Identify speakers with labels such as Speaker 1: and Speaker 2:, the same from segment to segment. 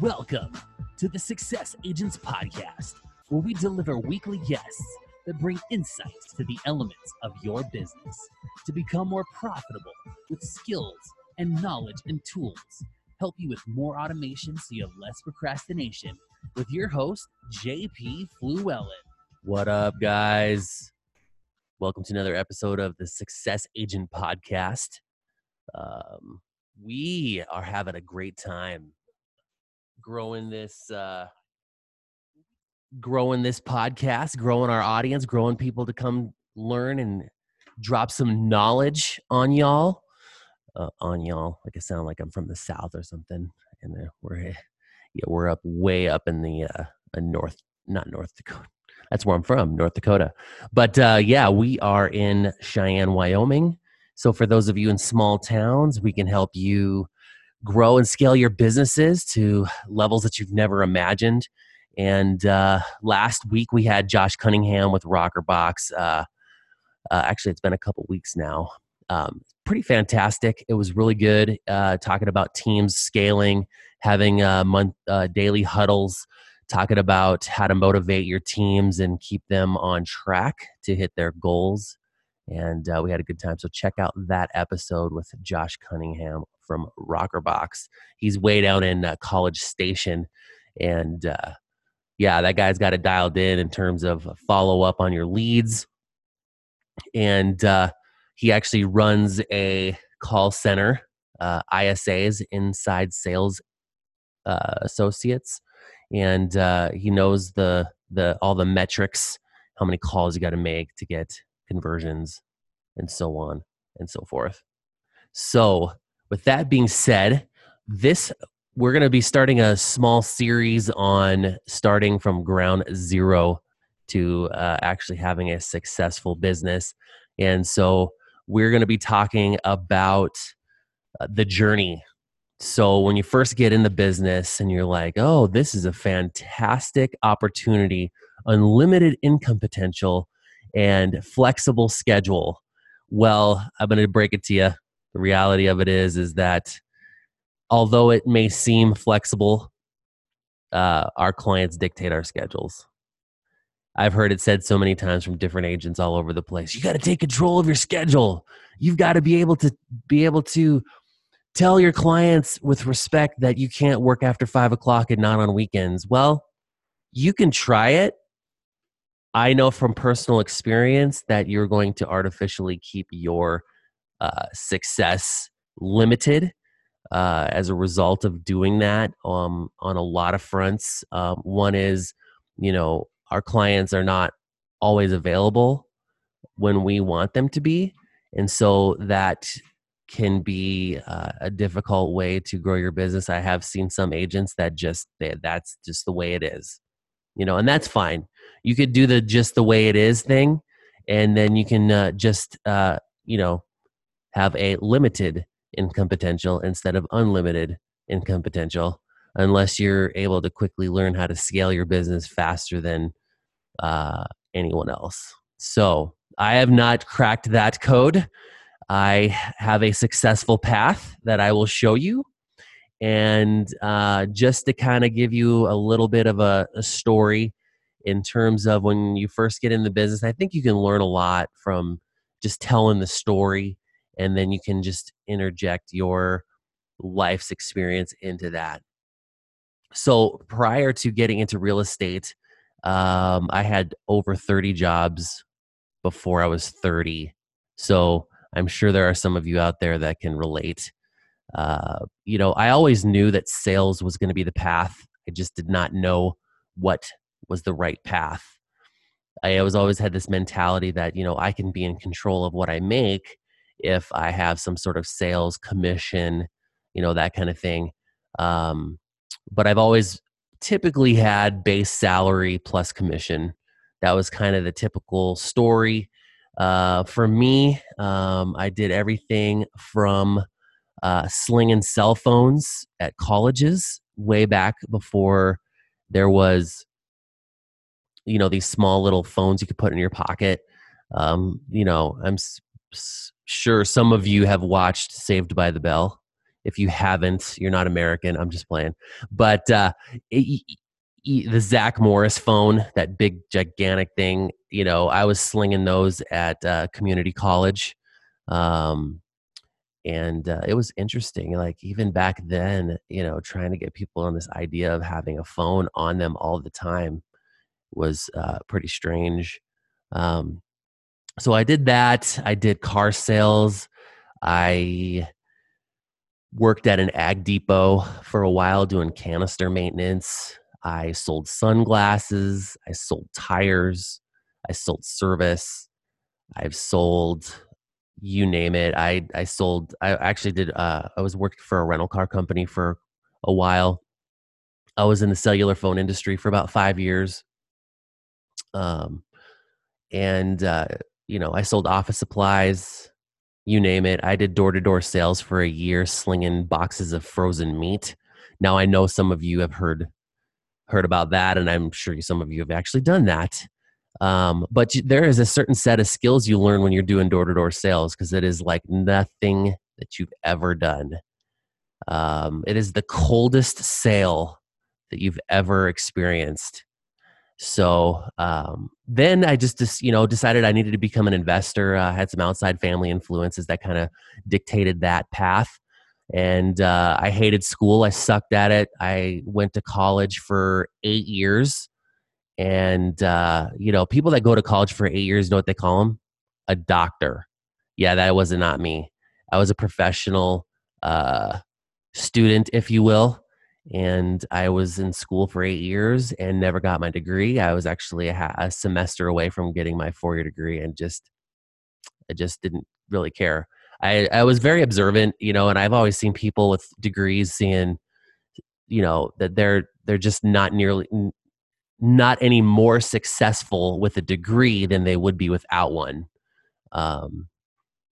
Speaker 1: Welcome to the Success Agents Podcast, where we deliver weekly guests that bring insights to the elements of your business to become more profitable with skills and knowledge and tools. Help you with more automation so you have less procrastination with your host, JP Fluellen. What up, guys? Welcome to another episode of the Success Agent Podcast. Um, we are having a great time growing this uh, growing this podcast, growing our audience, growing people to come learn and drop some knowledge on y'all. Uh, on y'all, like I sound like I'm from the south or something, and we're yeah we're up way up in the uh, north, not North Dakota. That's where I'm from, North Dakota. But uh, yeah, we are in Cheyenne, Wyoming. So for those of you in small towns, we can help you grow and scale your businesses to levels that you've never imagined. And uh, last week we had Josh Cunningham with Rockerbox. Uh, uh, actually, it's been a couple weeks now. Um, pretty fantastic. It was really good uh, talking about teams scaling, having uh, month uh, daily huddles, talking about how to motivate your teams and keep them on track to hit their goals. And we had a good time. So check out that episode with Josh Cunningham from Rockerbox. He's way down in uh, College Station, and uh, yeah, that guy's got it dialed in in terms of follow up on your leads, and uh, he actually runs a call center, uh, ISAs, inside sales uh, associates, and uh, he knows the the all the metrics, how many calls you got to make to get conversions, and so on and so forth. So with that being said, this we're going to be starting a small series on starting from ground zero to uh, actually having a successful business. And so we're going to be talking about uh, the journey. So when you first get in the business and you're like, oh, this is a fantastic opportunity, unlimited income potential, and flexible schedule. Well, I'm going to break it to you the reality of it is is that although it may seem flexible uh, our clients dictate our schedules. I've heard it said so many times from different agents all over the place you got to take control of your schedule. You've got to be able to be able to tell your clients with respect that you can't work after five o'clock and not on weekends. Well you can try it. I know from personal experience that you're going to artificially keep your uh, success limited uh, as a result of doing that um, on a lot of fronts. Um, one is, you know, our clients are not always available when we want them to be. And so that can be uh, a difficult way to grow your business. I have seen some agents that just, they, that's just the way it is, you know, and that's fine. You could do the just the way it is thing, and then you can uh, just, uh, you know, have a limited income potential instead of unlimited income potential unless you're able to quickly learn how to scale your business faster than uh, anyone else. So I have not cracked that code. I have a successful path that I will show you. And uh, just to kind of give you a little bit of a, a story in terms of when you first get in the business, I think you can learn a lot from just telling the story and then you can just interject your life's experience into that. So prior to getting into real estate, um, I had over 30 jobs before I was 30. So I'm sure there are some of you out there that can relate. Uh, you know, I always knew that sales was going to be the path. I just did not know what was the right path. I was always had this mentality that, you know, I can be in control of what I make if I have some sort of sales commission, you know, that kind of thing. Um, but I've always typically had base salary plus commission. That was kind of the typical story. Uh, for me, um, I did everything from uh, slinging cell phones at colleges way back before there was, you know, these small little phones you could put in your pocket. Um, you know, I'm sure some of you have watched Saved by the Bell. If you haven't, you're not American. I'm just playing. But uh, it, the Zach Morris phone, that big gigantic thing, you know, I was slinging those at uh, community college. Um, and uh, it was interesting like even back then you know trying to get people on this idea of having a phone on them all the time was uh, pretty strange um, so i did that i did car sales i worked at an ag depot for a while doing canister maintenance i sold sunglasses i sold tires i sold service i've sold you name it. I I sold. I actually did. Uh, I was working for a rental car company for a while. I was in the cellular phone industry for about five years. Um, and uh, you know, I sold office supplies. You name it. I did door to door sales for a year, slinging boxes of frozen meat. Now I know some of you have heard heard about that, and I'm sure some of you have actually done that. Um, but there is a certain set of skills you learn when you're doing door to door sales because it is like nothing that you've ever done. Um, it is the coldest sale that you've ever experienced. So um, then I just, just, you know, decided I needed to become an investor. I had some outside family influences that kind of dictated that path. And uh, I hated school. I sucked at it. I went to college for eight years and, uh, you know, people that go to college for eight years know what they call them? A doctor. Yeah, that was not me. I was a professional uh, student, if you will. And I was in school for eight years and never got my degree. I was actually a, a semester away from getting my four year degree and just, I just didn't really care. I, I was very observant, you know, and I've always seen people with degrees seeing, you know, that they're they're just not nearly not any more successful with a degree than they would be without one. Um,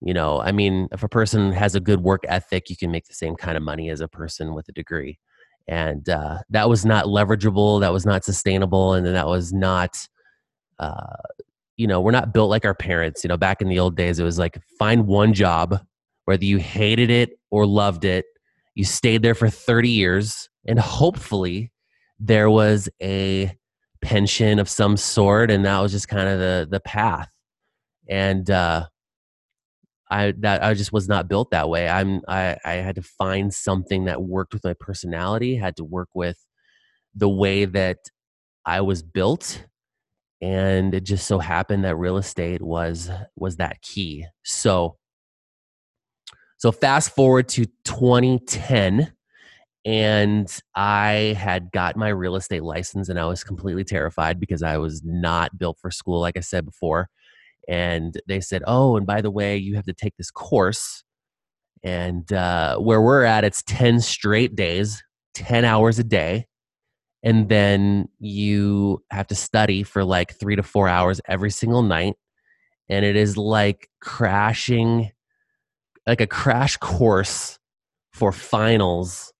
Speaker 1: you know, I mean, if a person has a good work ethic, you can make the same kind of money as a person with a degree. And uh, that was not leverageable, that was not sustainable, and that was not, uh, you know, we're not built like our parents. You know, back in the old days, it was like find one job, whether you hated it or loved it, you stayed there for 30 years, and hopefully there was a pension of some sort and that was just kind of the the path and uh i that i just was not built that way i'm i i had to find something that worked with my personality had to work with the way that i was built and it just so happened that real estate was was that key so so fast forward to 2010 and I had got my real estate license and I was completely terrified because I was not built for school, like I said before. And they said, Oh, and by the way, you have to take this course. And uh, where we're at, it's 10 straight days, 10 hours a day. And then you have to study for like three to four hours every single night. And it is like crashing, like a crash course for finals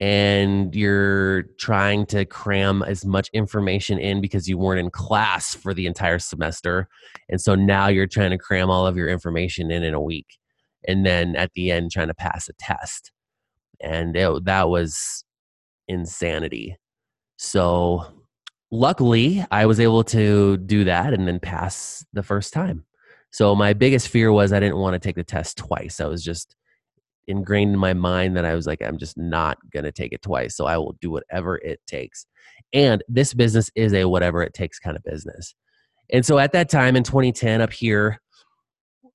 Speaker 1: and you're trying to cram as much information in because you weren't in class for the entire semester and so now you're trying to cram all of your information in in a week and then at the end trying to pass a test. And it, that was insanity. So luckily i was able to do that and then pass the first time. So my biggest fear was i didn't want to take the test twice. I was just ingrained in my mind that I was like, I'm just not going to take it twice. So I will do whatever it takes. And this business is a whatever it takes kind of business. And so at that time in 2010 up here,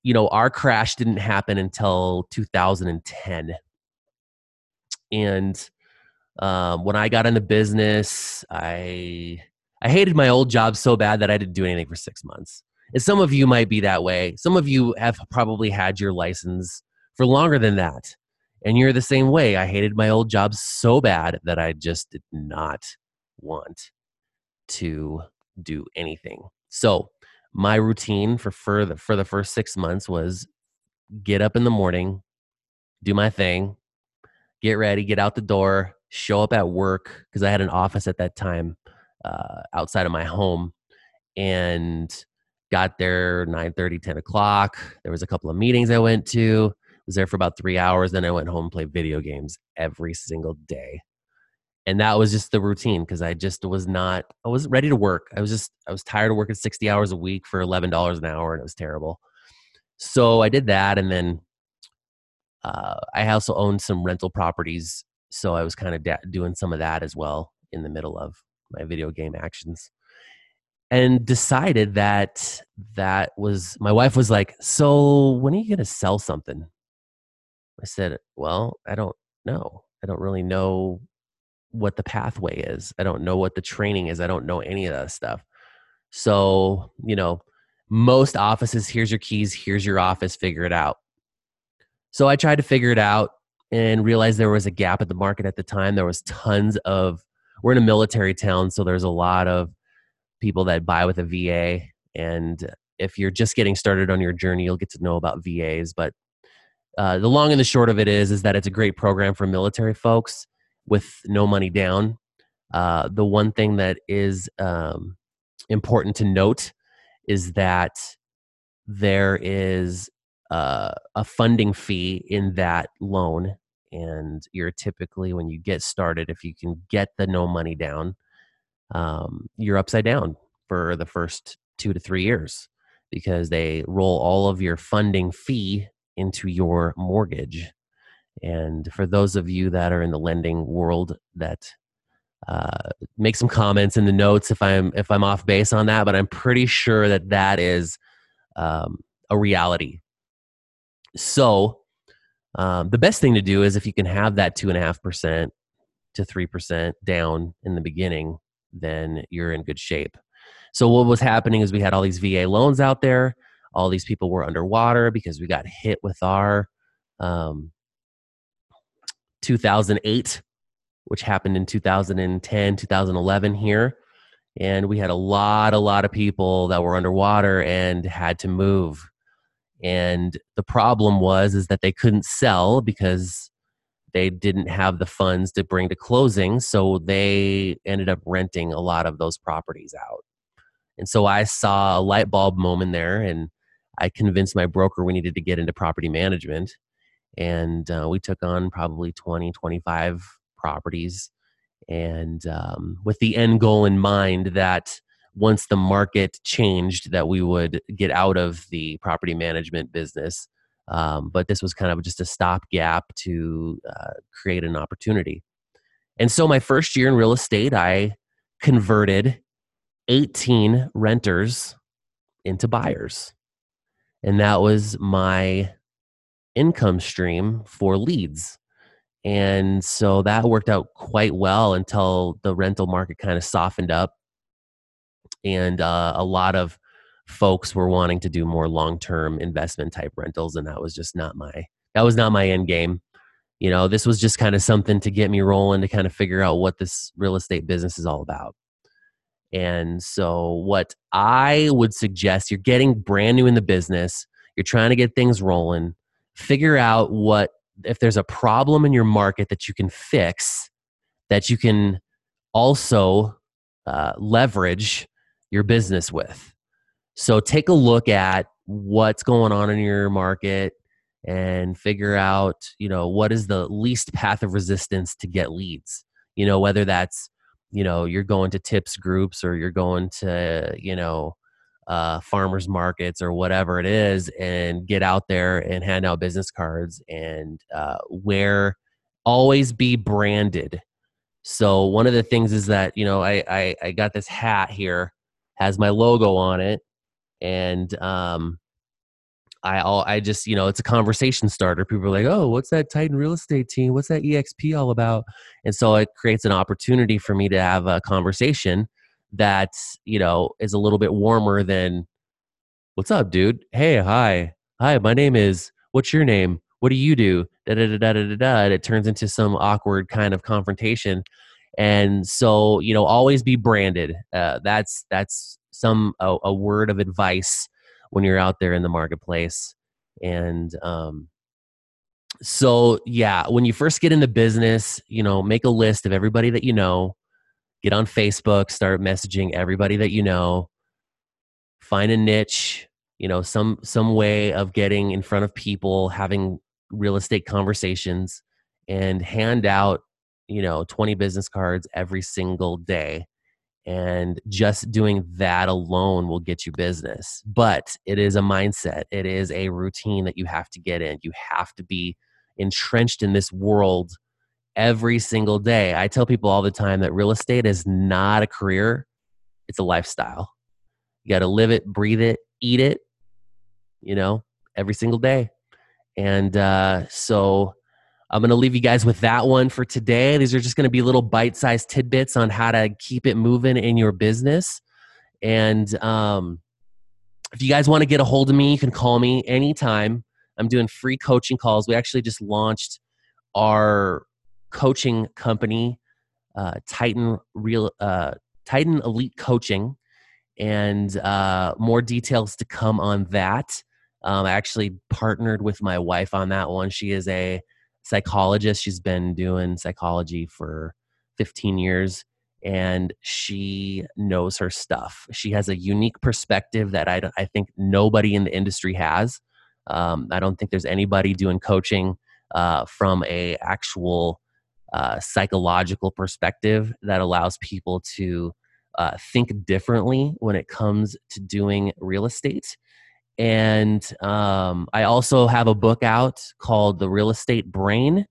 Speaker 1: you know, our crash didn't happen until 2010. And um, when I got into business, I I hated my old job so bad that I didn't do anything for six months. And some of you might be that way. Some of you have probably had your license for longer than that. And you're the same way. I hated my old job so bad that I just did not want to do anything. So, my routine for for the, for the first 6 months was get up in the morning, do my thing, get ready, get out the door, show up at work because I had an office at that time uh, outside of my home and got there 9 30 10 o'clock there was a couple of meetings i went to was there for about three hours. Then I went home and played video games every single day. And that was just the routine because I just was not, I wasn't ready to work. I was just, I was tired of working 60 hours a week for $11 an hour and it was terrible. So I did that. And then uh, I also owned some rental properties. So I was kind of da- doing some of that as well in the middle of my video game actions and decided that that was my wife was like so when are you going to sell something i said well i don't know. I don't really know what the pathway is. I don't know what the training is. I don't know any of that stuff. So you know most offices here's your keys. Here's your office. Figure it out. So i tried to figure it out and realized there was a gap at the market at the time. There was tons of we're in a military town so there's a lot of people that buy with a VA. And if you're just getting started on your journey, you'll get to know about VAs. But uh, the long and the short of it is, is that it's a great program for military folks with no money down. Uh, the one thing that is um, important to note is that there is uh, a funding fee in that loan and you're typically when you get started if you can get the no money down um, you're upside down for the first two to three years because they roll all of your funding fee into your mortgage. And for those of you that are in the lending world, that uh, make some comments in the notes if I'm if I'm off base on that, but I'm pretty sure that that is um, a reality. So um, the best thing to do is if you can have that two and a half percent to three percent down in the beginning, then you're in good shape. So what was happening is we had all these VA loans out there. All these people were underwater because we got hit with our um, 2008, which happened in 2010, 2011 here. And we had a lot, a lot of people that were underwater and had to move. And the problem was is that they couldn't sell because they didn't have the funds to bring to closing so they ended up renting a lot of those properties out and so i saw a light bulb moment there and i convinced my broker we needed to get into property management and uh, we took on probably 20 25 properties and um, with the end goal in mind that once the market changed that we would get out of the property management business um, but this was kind of just a stopgap to uh, create an opportunity. And so, my first year in real estate, I converted 18 renters into buyers. And that was my income stream for leads. And so that worked out quite well until the rental market kind of softened up. And uh, a lot of folks were wanting to do more long-term investment type rentals and that was just not my that was not my end game you know this was just kind of something to get me rolling to kind of figure out what this real estate business is all about and so what i would suggest you're getting brand new in the business you're trying to get things rolling figure out what if there's a problem in your market that you can fix that you can also uh, leverage your business with so take a look at what's going on in your market and figure out, you know, what is the least path of resistance to get leads. You know, whether that's, you know, you're going to tips groups or you're going to, you know, uh, farmers markets or whatever it is and get out there and hand out business cards and uh, wear always be branded. So one of the things is that you know I, I i got this hat here has my logo on it and um, I all I just you know it's a conversation starter. People are like, oh, what's that Titan real estate team? What's that EXP all about? And so it creates an opportunity for me to have a conversation that you know is a little bit warmer than, what's up, dude? Hey, hi, hi. My name is. What's your name? What do you do? Da da da da da da. It turns into some awkward kind of confrontation. And so you know, always be branded. Uh, that's that's some a, a, word of advice when you're out there in the marketplace and um, so yeah when you first get into business you know make a list of everybody that you know get on facebook start messaging everybody that you know find a niche you know some some way of getting in front of people having real estate conversations and hand out, you know, 20 business cards every single day. And just doing that alone will get you business. But it is a mindset, it is a routine that you have to get in. You have to be entrenched in this world every single day. I tell people all the time that real estate is not a career, it's a lifestyle. You got to live it, breathe it, eat it, you know, every single day. And uh, so I'm going to leave you guys with that one for today. These are just going to be little bite sized tidbits on how to keep it moving in your business. And um, if you guys want to get a hold of me, you can call me anytime. I'm doing free coaching calls. We actually just launched our coaching company, uh, Titan Real uh, Titan Elite Coaching, and uh, more details to come on that. Um, I actually partnered with my wife on that one. She is a psychologist. She's been doing psychology for 15 years and she knows her stuff. She has a unique perspective that I, I think nobody in the industry has. Um, I don't think there's anybody doing coaching uh, from a actual uh, psychological perspective that allows people to uh, think differently when it comes to doing real estate. And um, I also have a book out called The Real Estate Brain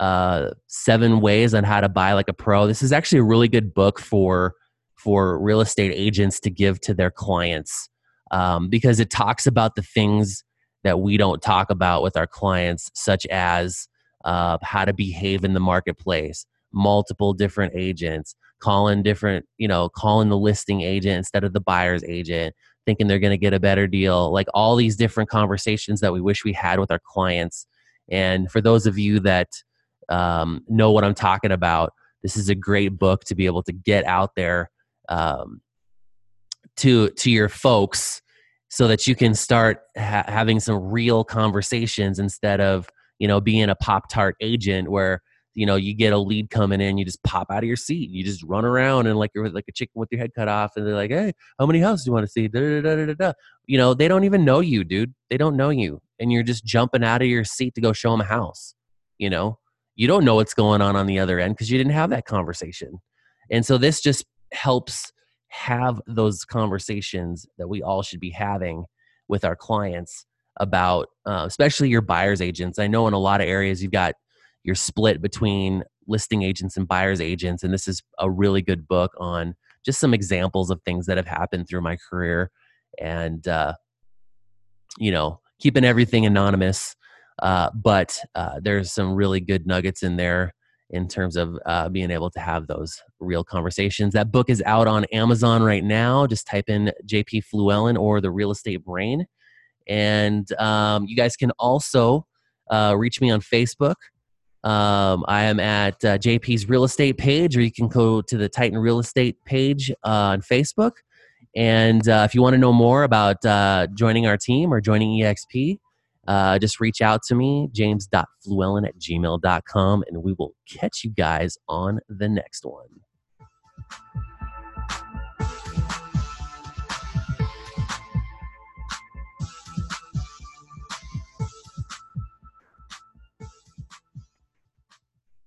Speaker 1: uh, Seven Ways on How to Buy Like a Pro. This is actually a really good book for, for real estate agents to give to their clients um, because it talks about the things that we don't talk about with our clients, such as uh, how to behave in the marketplace, multiple different agents, calling different, you know, calling the listing agent instead of the buyer's agent, thinking they're going to get a better deal, like all these different conversations that we wish we had with our clients. And for those of you that um, know what I'm talking about, this is a great book to be able to get out there um, to to your folks so that you can start ha- having some real conversations instead of you know being a pop tart agent where you know, you get a lead coming in, you just pop out of your seat, you just run around and like you're like a chicken with your head cut off, and they're like, "Hey, how many houses do you want to see?" Da, da, da, you know, they don't even know you, dude. They don't know you, and you're just jumping out of your seat to go show them a house. You know, you don't know what's going on on the other end because you didn't have that conversation, and so this just helps have those conversations that we all should be having with our clients about, uh, especially your buyers agents. I know in a lot of areas you've got you're split between listing agents and buyers agents and this is a really good book on just some examples of things that have happened through my career and uh, you know keeping everything anonymous uh, but uh, there's some really good nuggets in there in terms of uh, being able to have those real conversations. That book is out on Amazon right now. Just type in JP Fluellen or the Real Estate Brain. And um, you guys can also uh, reach me on Facebook. Um, I am at uh, JP's real estate page, or you can go to the Titan Real Estate page uh, on Facebook. And uh, if you want to know more about uh, joining our team or joining EXP, uh, just reach out to me, james.fluellen at gmail.com, and we will catch you guys on the next one.